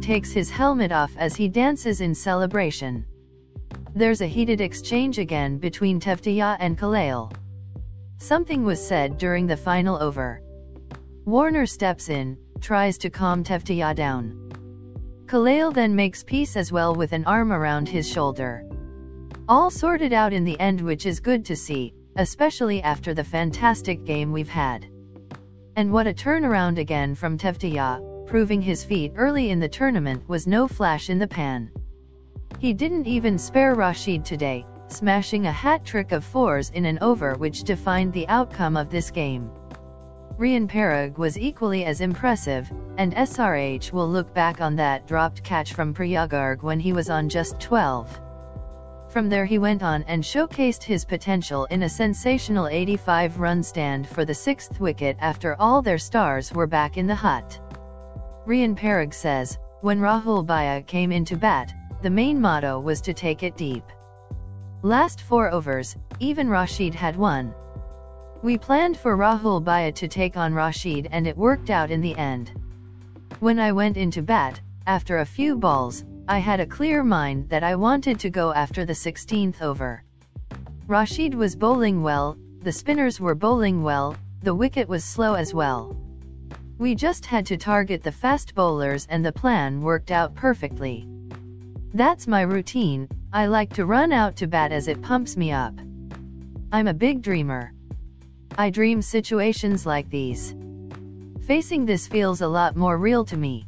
Takes his helmet off as he dances in celebration. There's a heated exchange again between Tewatia and Khaleel. Something was said during the final over. Warner steps in, tries to calm Tewatia down. Khaleel then makes peace as well with an arm around his shoulder. All sorted out in the end which is good to see, especially after the fantastic game we've had. And what a turnaround again from Tewatia, proving his feet early in the tournament was no flash in the pan. He didn't even spare Rashid today, smashing a hat trick of fours in an over which defined the outcome of this game. Riyan Parag was equally as impressive, and SRH will look back on that dropped catch from Priyam Garg when he was on just 12. From there he went on and showcased his potential in a sensational 85-run stand for the sixth wicket after all their stars were back in the hut. Riyan Parag says, when Rahul Bhaiya came into bat, the main motto was to take it deep. Last four overs, even Rashid had one. We planned for Rahul Bhaiya to take on Rashid and it worked out in the end. When I went into bat, after a few balls, I had a clear mind that I wanted to go after the 16th over. Rashid was bowling well, the spinners were bowling well, the wicket was slow as well. We just had to target the fast bowlers and the plan worked out perfectly. That's my routine, I like to run out to bat as it pumps me up. I'm a big dreamer. I dream situations like these. Facing this feels a lot more real to me.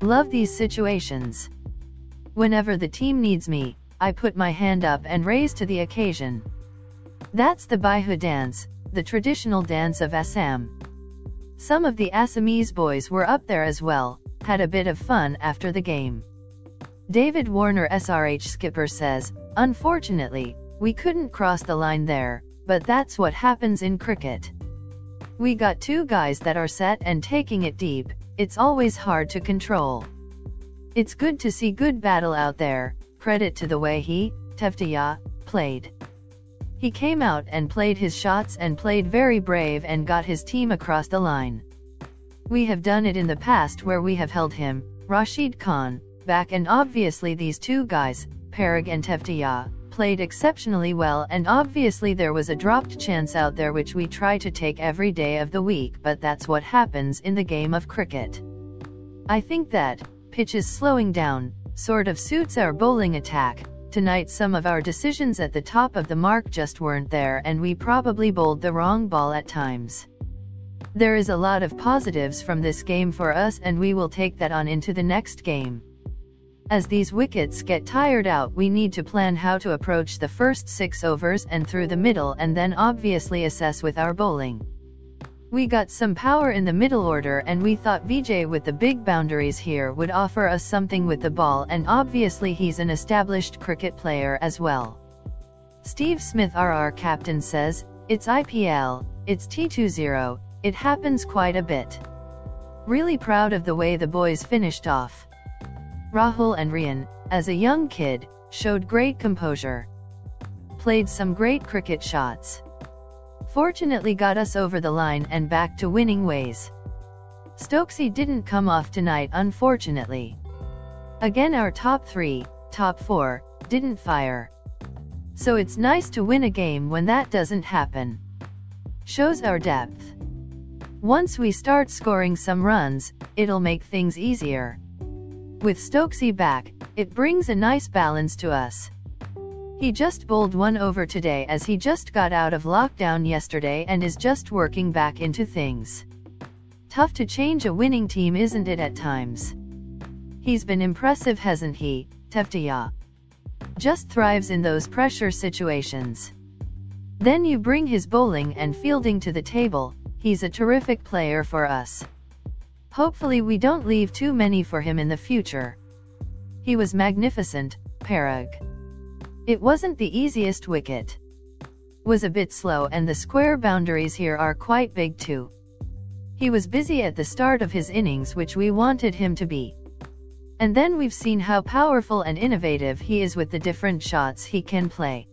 Love these situations. Whenever the team needs me, I put my hand up and raise to the occasion. That's the Bihu dance, the traditional dance of Assam. Some of the Assamese boys were up there as well, had a bit of fun after the game. David Warner SRH skipper says, Unfortunately, we couldn't cross the line there, but that's what happens in cricket. We got two guys that are set and taking it deep, it's always hard to control. It's good to see good battle out there, credit to the way he, Tewatia, played. He came out and played his shots and played very brave and got his team across the line. We have done it in the past where we have held him, Rashid Khan, back and obviously these two guys, Parag and Tewatia, played exceptionally well and obviously there was a dropped chance out there which we try to take every day of the week but that's what happens in the game of cricket. I think that, pitch is slowing down, sort of suits our bowling attack, tonight some of our decisions at the top of the mark just weren't there and we probably bowled the wrong ball at times. There is a lot of positives from this game for us and we will take that on into the next game. As these wickets get tired out we need to plan how to approach the first six overs and through the middle and then obviously assess with our bowling. We got some power in the middle order and we thought Vijay with the big boundaries here would offer us something with the ball and obviously he's an established cricket player as well. Steve Smith RR captain says, it's IPL, it's T20, it happens quite a bit. Really proud of the way the boys finished off. Rahul and Riyan, as a young kid, showed great composure. Played some great cricket shots. Fortunately got us over the line and back to winning ways. Stokesy didn't come off tonight unfortunately. Again our top 3, top 4, didn't fire. So it's nice to win a game when that doesn't happen. Shows our depth. Once we start scoring some runs, it'll make things easier. With Stokesy back, it brings a nice balance to us. He just bowled one over today as he just got out of lockdown yesterday and is just working back into things. Tough to change a winning team isn't it at times? He's been impressive hasn't he, Tewatia? Just thrives in those pressure situations. Then you bring his bowling and fielding to the table, he's a terrific player for us. Hopefully we don't leave too many for him in the future. He was magnificent, Parag. It wasn't the easiest wicket. Was a bit slow and the square boundaries here are quite big too. He was busy at the start of his innings which we wanted him to be. And then we've seen how powerful and innovative he is with the different shots he can play.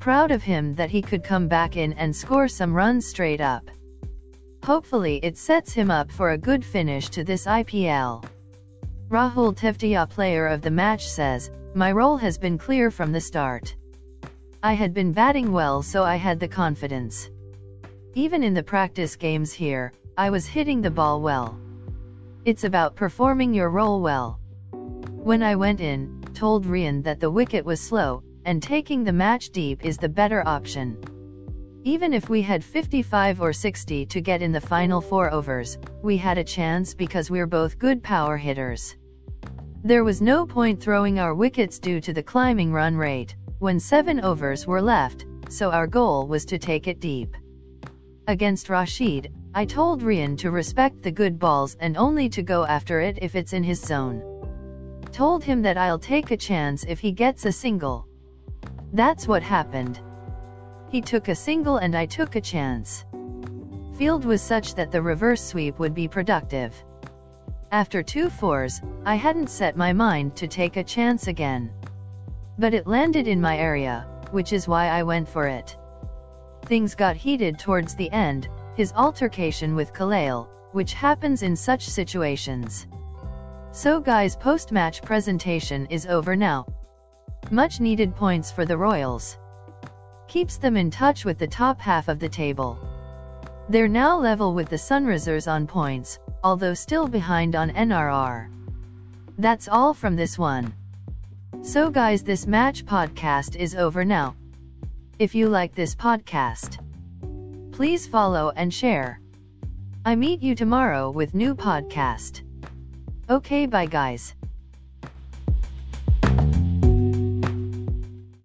Proud of him that he could come back in and score some runs straight up. Hopefully it sets him up for a good finish to this IPL. Rahul Tewatia player of the match says, my role has been clear from the start. I had been batting well so I had the confidence. Even in the practice games here, I was hitting the ball well. It's about performing your role well. When I went in, told Riyan that the wicket was slow, and taking the match deep is the better option. Even if we had 55 or 60 to get in the final four overs, we had a chance because we're both good power hitters. There was no point throwing our wickets due to the climbing run rate, when seven overs were left, so our goal was to take it deep. Against Rashid, I told Riyan to respect the good balls and only to go after it if it's in his zone. Told him that I'll take a chance if he gets a single. That's what happened. He took a single and I took a chance. Field was such that the reverse sweep would be productive. After two fours, I hadn't set my mind to take a chance again. But it landed in my area, which is why I went for it. Things got heated towards the end, his altercation with Khaleel, which happens in such situations. So guys post-match presentation is over now. Much needed points for the Royals keeps them in touch with the top half of the table. They're now level with the Sunrisers on points, although still behind on NRR. That's all from this one. So guys this match podcast is over now. If you like this podcast, please follow and share. I meet you tomorrow with new podcast. Okay bye guys.